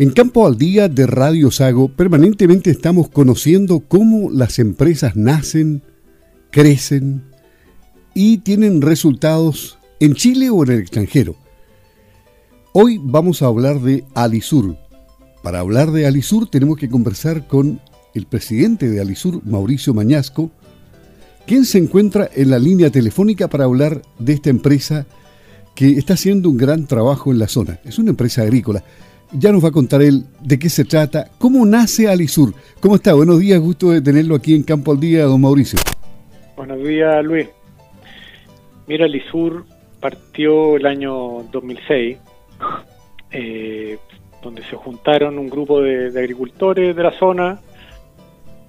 En Campo al Día de Radio Sago permanentemente estamos conociendo cómo las empresas nacen, crecen y tienen resultados en Chile o en el extranjero. Hoy vamos a hablar de Alisur. Para hablar de Alisur tenemos que conversar con el presidente de Alisur, Mauricio Mañasco, quien se encuentra en la línea telefónica para hablar de esta empresa que está haciendo un gran trabajo en la zona. Es una empresa agrícola ya nos va a contar él de qué se trata, cómo nace Alisur. ¿Cómo está? Buenos días, gusto de tenerlo aquí en Campo al Día, don Mauricio. Buenos días, Luis. Mira, Alisur partió el año 2006, eh, donde se juntaron un grupo de, agricultores de la zona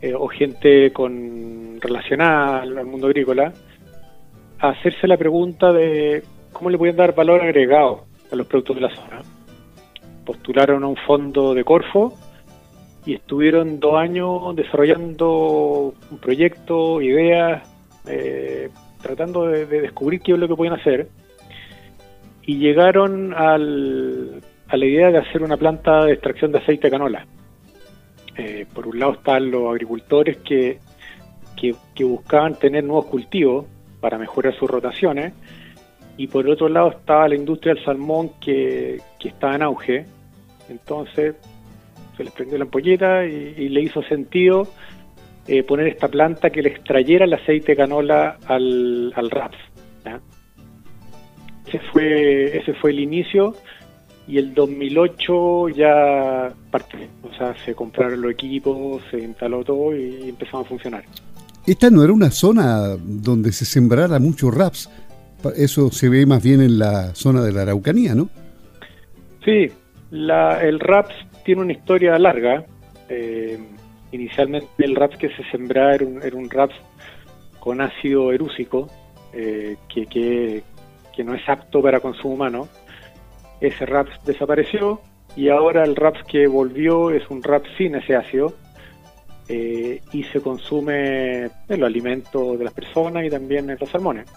eh, o gente con relacionada al, mundo agrícola a hacerse la pregunta de cómo le pueden dar valor agregado a los productos de la zona postularon a un fondo de Corfo y estuvieron dos años desarrollando un proyecto, ideas, eh, tratando de, descubrir qué es lo que pueden hacer. Y llegaron al, a la idea de hacer una planta de extracción de aceite de canola. Eh, por un lado están los agricultores que, buscaban tener nuevos cultivos para mejorar sus rotaciones y por otro lado estaba la industria del salmón que, que está en auge entonces se les prendió la ampolleta y, le hizo sentido eh, poner esta planta que le extrayera el aceite de canola al, al RAPS. Ese fue, ese fue el inicio y el 2008 ya partió. O sea, se compraron los equipos, se instaló todo y empezamos a funcionar. Esta no era una zona donde se sembrara mucho RAPS. Eso se ve más bien en la zona de la Araucanía, ¿no? Sí, la, el RAPS tiene una historia larga. Eh, inicialmente el RAPS que se sembraba era un, era un RAPS con ácido erúsico, eh, que, no es apto para consumo humano. Ese RAPS desapareció y ahora el RAPS que volvió es un RAPS sin ese ácido eh, y se consume en los alimentos de las personas y también en los salmones.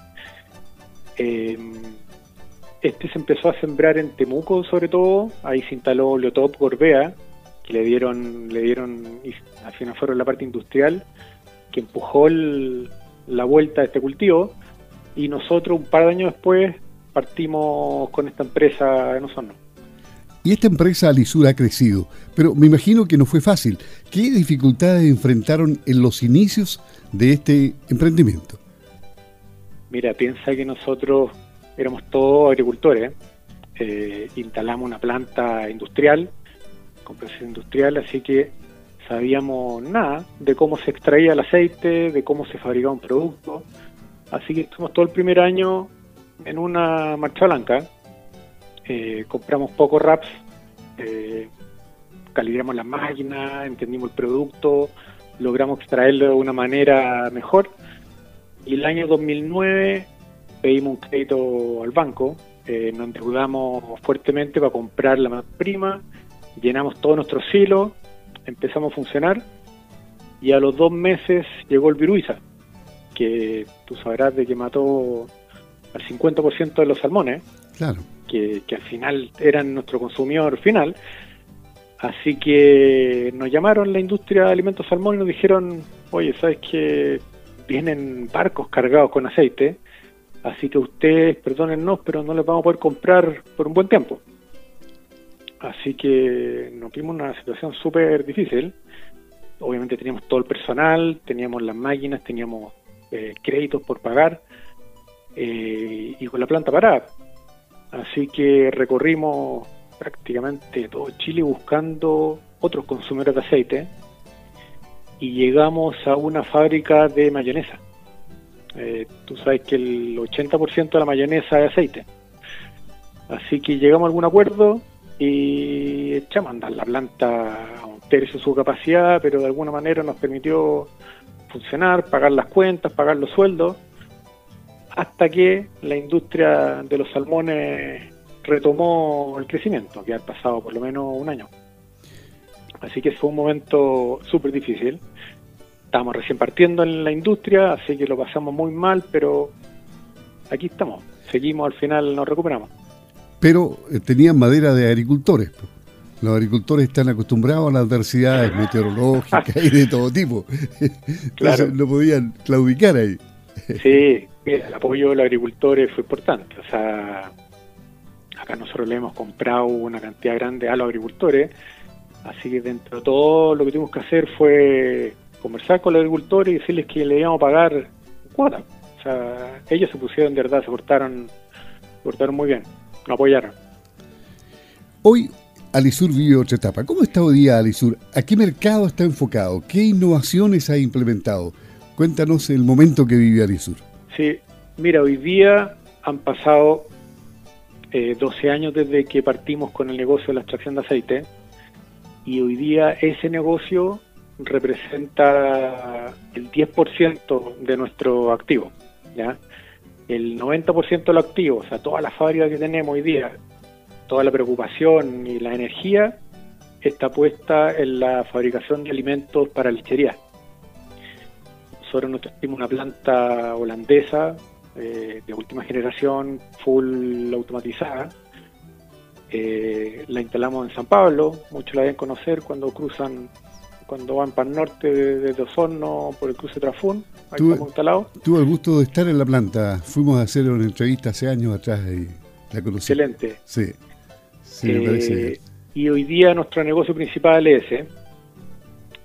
Este se empezó a sembrar en Temuco sobre todo, ahí se instaló Leotop Gorbea, que le dieron, le dieron, al final fueron la parte industrial, que empujó la vuelta de este cultivo, y nosotros un par de años después partimos con esta empresa en Osorno. Y esta empresa Alisur ha crecido, pero me imagino que no fue fácil. ¿Qué dificultades enfrentaron en los inicios de este emprendimiento? Mira, piensa que nosotros éramos todos agricultores. Eh, instalamos una planta industrial, proceso industrial, así que sabíamos nada de cómo se extraía el aceite, de cómo se fabricaba un producto. Así que estuvimos todo el primer año en una marcha blanca. Eh, compramos pocos RAPs, eh, calibramos las máquinas, entendimos el producto, logramos extraerlo de una manera mejor. Y el año 2009 pedimos un crédito al banco, eh, nos endeudamos fuertemente para comprar la más prima, llenamos todos nuestros silos, empezamos a funcionar y a los dos meses llegó el viruisa, que tú sabrás de que mató al 50% de los salmones, claro. que, que al final eran nuestro consumidor final. Así que nos llamaron la industria de alimentos salmón y nos dijeron, oye, ¿sabes que vienen barcos cargados con aceite? Así que ustedes, perdónennos, pero no les vamos a poder comprar por un buen tiempo. Así que nos vimos una situación súper difícil. Obviamente teníamos todo el personal, teníamos las máquinas, teníamos eh, créditos por pagar eh, y con la planta parada. Así que recorrimos prácticamente todo Chile buscando otros consumidores de aceite y llegamos a una fábrica de mayonesa eh, tú sabes que el 80% de la mayonesa es aceite. Así que llegamos a algún acuerdo y echamos a andar la planta a un tercio de su capacidad, pero de alguna manera nos permitió funcionar, pagar las cuentas, pagar los sueldos, hasta que la industria de los salmones retomó el crecimiento, que ha pasado por lo menos un año. Así que fue un momento súper difícil estábamos recién partiendo en la industria, así que lo pasamos muy mal, pero aquí estamos. Seguimos, al final nos recuperamos. Pero eh, tenían madera de agricultores. Los agricultores están acostumbrados a las adversidades meteorológicas y de todo tipo. Entonces no podían claudicar ahí. Sí, el apoyo de los agricultores fue importante. O sea, acá nosotros le hemos comprado una cantidad grande a los agricultores, así que dentro de todo lo que tuvimos que hacer fue conversar con los agricultores y decirles que le íbamos a pagar cuota. O sea, ellos se pusieron de verdad, se portaron, se portaron muy bien, nos apoyaron. Hoy Alisur vive otra etapa. ¿Cómo está hoy día Alisur? ¿A qué mercado está enfocado? ¿Qué innovaciones ha implementado? Cuéntanos el momento que vive Alisur. Sí, mira, hoy día han pasado 12 eh, años desde que partimos con el negocio de la extracción de aceite y hoy día ese negocio representa el 10% de nuestro activo. ¿ya? El 90% de los activos, o sea, toda la fábrica que tenemos hoy día, toda la preocupación y la energía está puesta en la fabricación de alimentos para lechería. Nosotros tenemos una planta holandesa eh, de última generación, full automatizada. Eh, la instalamos en San Pablo, muchos la deben conocer cuando cruzan cuando van para el norte de, Osorno por el cruce Trafún, ahí tuve, estamos instalados. Tuve el gusto de estar en la planta, fuimos a hacer una entrevista hace años atrás y la conocí. Excelente. Sí, sí me parece eh, Y hoy día nuestro negocio principal es ese.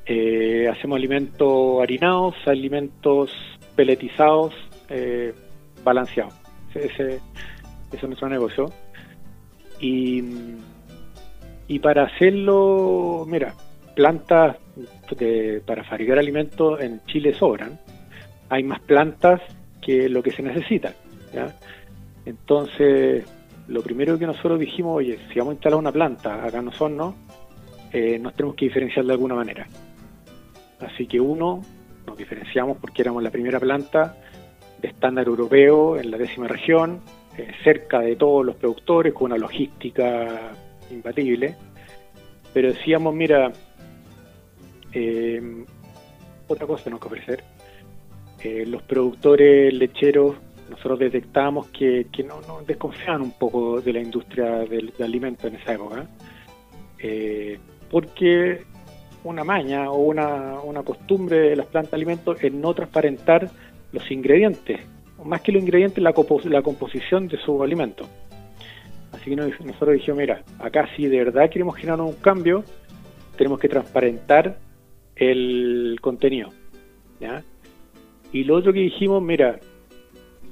Eh, hacemos alimentos harinados, alimentos peletizados, eh, balanceados. Ese, ese, es nuestro negocio. Y, y para hacerlo, mira, plantas para fabricar alimentos en Chile sobran. Hay más plantas que lo que se necesita. Entonces, lo primero que nosotros dijimos, oye, si vamos a instalar una planta acá en Osorno, eh, nos tenemos que diferenciar de alguna manera. Así que uno, nos diferenciamos porque éramos la primera planta de estándar europeo en la décima región, eh, cerca de todos los productores, con una logística imbatible. Pero decíamos, mira, eh, otra cosa tenemos que ofrecer. Eh, los productores lecheros, nosotros detectamos que, no, no, desconfiaban un poco de la industria del, alimentos en esa época, eh, porque una maña o una, una costumbre de las plantas de alimentos es no transparentar los ingredientes, más que los ingredientes, la, la composición de su alimento. Así que nosotros dijimos, mira, acá si de verdad queremos generar un cambio, tenemos que transparentar el contenido. ¿ya? Y lo otro que dijimos, mira,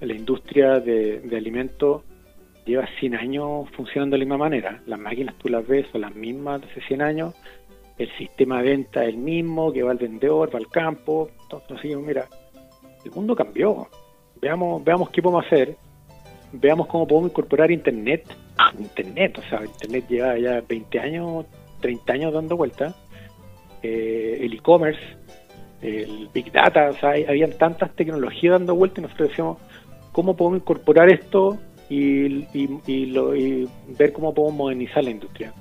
la industria de, alimentos lleva 100 años funcionando de la misma manera. Las máquinas tú las ves, son las mismas de hace 100 años. El sistema de venta es el mismo, que va al vendedor, va al campo. Entonces dijimos, mira, el mundo cambió. Veamos, veamos qué podemos hacer. Veamos cómo podemos incorporar Internet. Internet, o sea, Internet lleva ya 20 años, 30 años dando vueltas eh, el e-commerce, el Big Data, o sea, habían tantas tecnologías dando vueltas y nosotros decíamos, ¿cómo podemos incorporar esto y, ver cómo podemos modernizar la industria?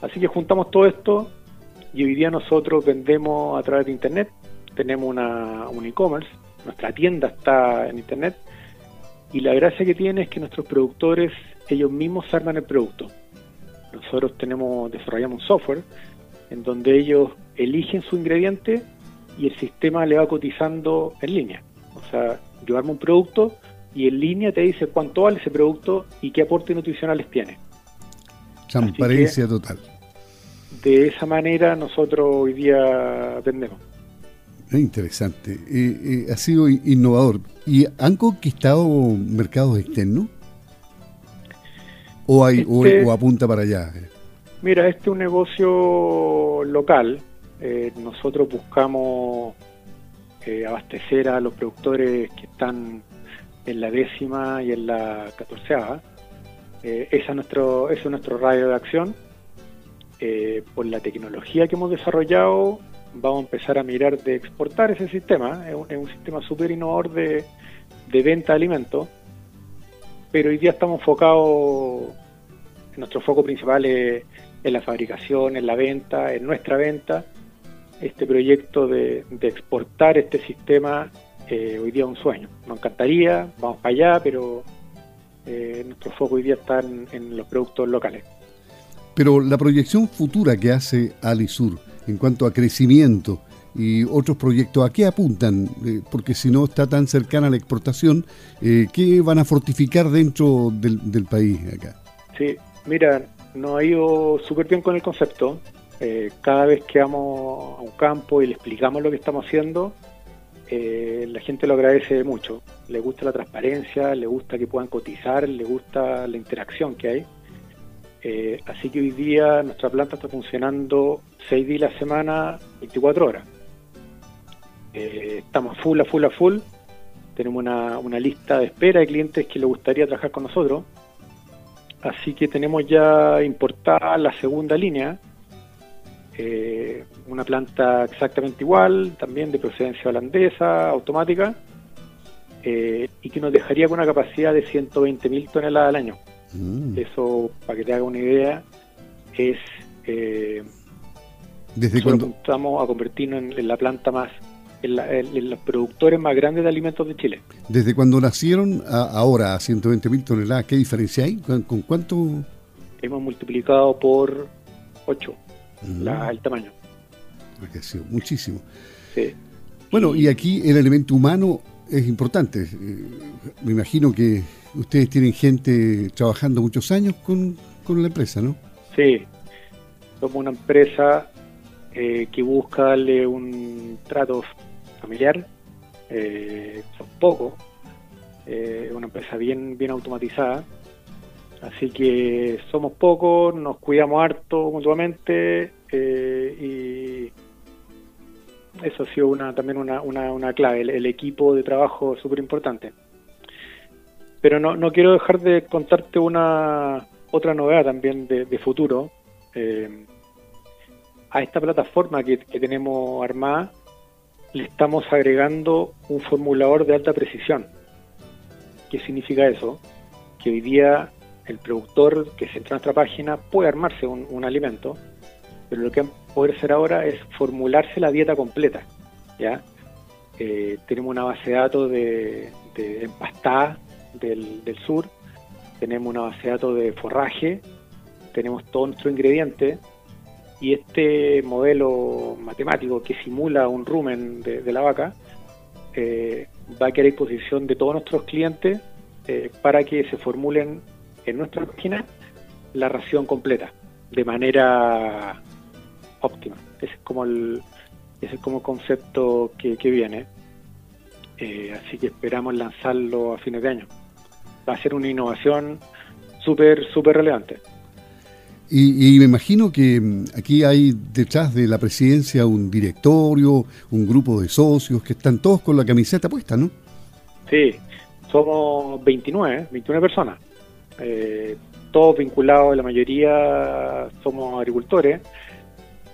Así que juntamos todo esto y hoy día nosotros vendemos a través de Internet, tenemos una, un e-commerce, nuestra tienda está en Internet y la gracia que tiene es que nuestros productores, ellos mismos arman el producto. Nosotros tenemos, desarrollamos un software en donde ellos eligen su ingrediente y el sistema le va cotizando en línea. O sea, yo armo un producto y en línea te dice cuánto vale ese producto y qué aportes nutricionales tiene. Transparencia total. De esa manera nosotros hoy día vendemos. Es interesante. Eh, eh, ha sido innovador. ¿Y han conquistado mercados externos? ¿O, hay, o este apunta para allá? Mira, este es un negocio local. Eh, nosotros buscamos eh, abastecer a los productores que están en la décima y en la catorceava. Eh, ese, es nuestro, es nuestro radio de acción. por la tecnología que hemos desarrollado, vamos a empezar a mirar de exportar ese sistema. Es un, sistema súper innovador de, de venta de alimentos. Pero hoy día estamos enfocados, nuestro foco principal es en la fabricación, en la venta, en nuestra venta. Este proyecto de, exportar este sistema eh, hoy día es un sueño. Nos encantaría, vamos para allá, pero eh, nuestro foco hoy día está en, los productos locales. Pero la proyección futura que hace Alisur en cuanto a crecimiento y otros proyectos, ¿a qué apuntan? Eh, porque si no está tan cercana a la exportación, ¿qué van a fortificar dentro del, país acá? Sí, mira, nos ha ido súper bien con el concepto. Eh, cada vez que vamos a un campo y le explicamos lo que estamos haciendo, la gente lo agradece mucho. Le gusta la transparencia, le gusta que puedan cotizar, le gusta la interacción que hay. Eh, así que hoy día nuestra planta está funcionando 6 días a la semana, 24 horas. Eh, estamos full a full a full. Tenemos una, una, lista de espera de clientes que les gustaría trabajar con nosotros. Así que tenemos ya importada la segunda línea. Eh, una planta exactamente igual, también de procedencia holandesa, automática, y que nos dejaría con una capacidad de 120.000 toneladas al año. Mm. Eso, para que te haga una idea, es... Eh, ¿Desde cuándo? Estamos a convertirnos en, la planta más, en, los productores más grandes de alimentos de Chile. ¿Desde cuando nacieron a ahora a 120 mil toneladas, qué diferencia hay? ¿Con, cuánto? Hemos multiplicado por 8 mm. el tamaño. Ha muchísimo. Sí. Bueno, y aquí el elemento humano es importante. Eh, me imagino que ustedes tienen gente trabajando muchos años con, la empresa, ¿no? Sí, somos una empresa eh, que busca darle un trato familiar, eh, son pocos, eh, una empresa bien, bien automatizada, así que somos pocos, nos cuidamos harto mutuamente eh, y eso ha sido una, también una, una, una clave, el, equipo de trabajo es súper importante. Pero no, no quiero dejar de contarte una otra novedad también de, futuro. A esta plataforma que, tenemos armada le estamos agregando un formulador de alta precisión. ¿Qué significa eso? Que hoy día el productor que se entra a nuestra página puede armarse un alimento, pero lo que van a poder hacer ahora es formularse la dieta completa. ¿ya? Eh, tenemos una base de datos de, empastada del, sur, tenemos una base de datos de forraje, tenemos todos nuestros ingredientes y este modelo matemático que simula un rumen de, la vaca eh, va a quedar a disposición de todos nuestros clientes eh, para que se formulen en nuestra página la ración completa de manera óptima. Ese es como el, ese es como concepto que, viene. Eh, así que esperamos lanzarlo a fines de año. Va a ser una innovación súper, súper relevante. Y, me imagino que mm, aquí hay detrás de la presidencia un directorio, un grupo de socios que están todos con la camiseta puesta, ¿no? Sí, somos 29, 29 personas. Eh, todos vinculados, la mayoría somos agricultores.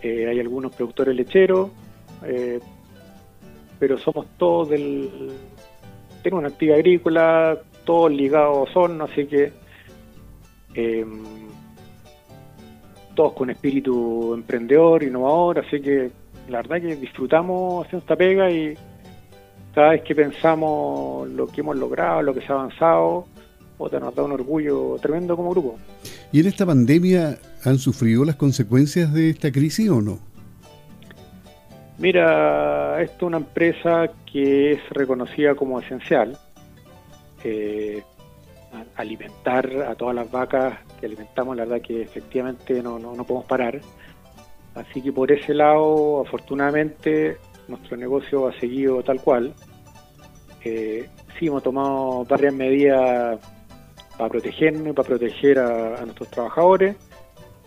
Eh, hay algunos productores lecheros, eh, pero somos todos del... Tengo una actividad agrícola, todos ligados son, así que eh, todos con espíritu emprendedor, innovador, así que la verdad que disfrutamos haciendo esta pega y cada vez que pensamos lo que hemos logrado, lo que se ha avanzado, nos da un orgullo tremendo como grupo. ¿Y en esta pandemia han sufrido las consecuencias de esta crisis o no? Mira, esto es una empresa que es reconocida como esencial. Eh, alimentar a todas las vacas que alimentamos, la verdad que efectivamente no, no, podemos parar. Así que por ese lado, afortunadamente, nuestro negocio ha seguido tal cual. Eh, sí, hemos tomado varias medidas para protegernos y para proteger a, nuestros trabajadores.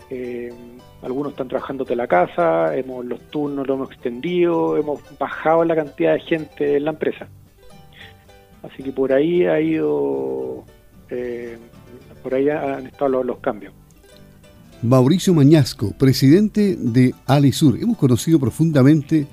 Eh, algunos están trabajando de la casa, hemos, los turnos los hemos extendido, hemos bajado la cantidad de gente en la empresa. Así que por ahí ha ido, eh, por ahí han estado los, cambios. Mauricio Mañasco, presidente de Alisur. Hemos conocido profundamente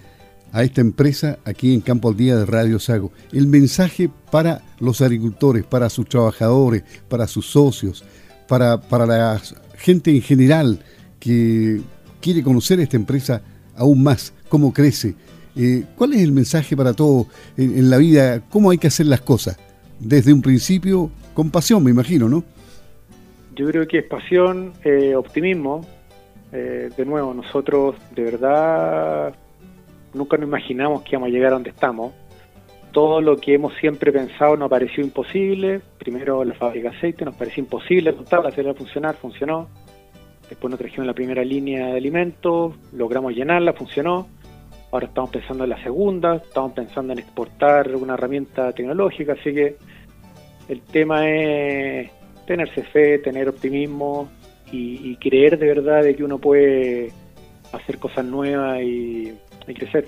a esta empresa aquí en Campo al Día de Radio Sago. El mensaje para los agricultores, para sus trabajadores, para sus socios, para, para la gente en general que quiere conocer esta empresa aún más, cómo crece. Eh, ¿Cuál es el mensaje para todos en, la vida? ¿Cómo hay que hacer las cosas? Desde un principio, con pasión, me imagino, ¿no? Yo creo que es pasión, eh, optimismo. Eh, de nuevo, nosotros de verdad nunca nos imaginamos que íbamos a llegar a donde estamos. Todo lo que hemos siempre pensado nos pareció imposible. Primero la fábrica de aceite nos pareció imposible, total, hacerla funcionar, funcionó. Después nos trajimos la primera línea de alimentos, logramos llenarla, funcionó. Ahora estamos pensando en la segunda, estamos pensando en exportar una herramienta tecnológica, así que el tema es tenerse fe, tener optimismo y, creer de verdad de que uno puede hacer cosas nuevas y, crecer.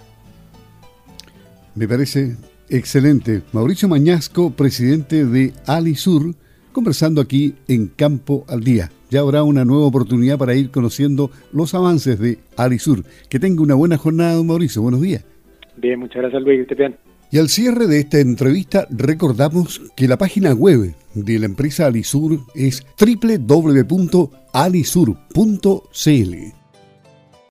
Me parece excelente. Mauricio Mañasco, presidente de Alisur, conversando aquí en Campo al Día. Ya habrá una nueva oportunidad para ir conociendo los avances de Alisur. Que tenga una buena jornada, don Mauricio. Buenos días. Bien, muchas gracias, Luis. Que bien. Y al cierre de esta entrevista recordamos que la página web de la empresa Alisur es www.alisur.cl.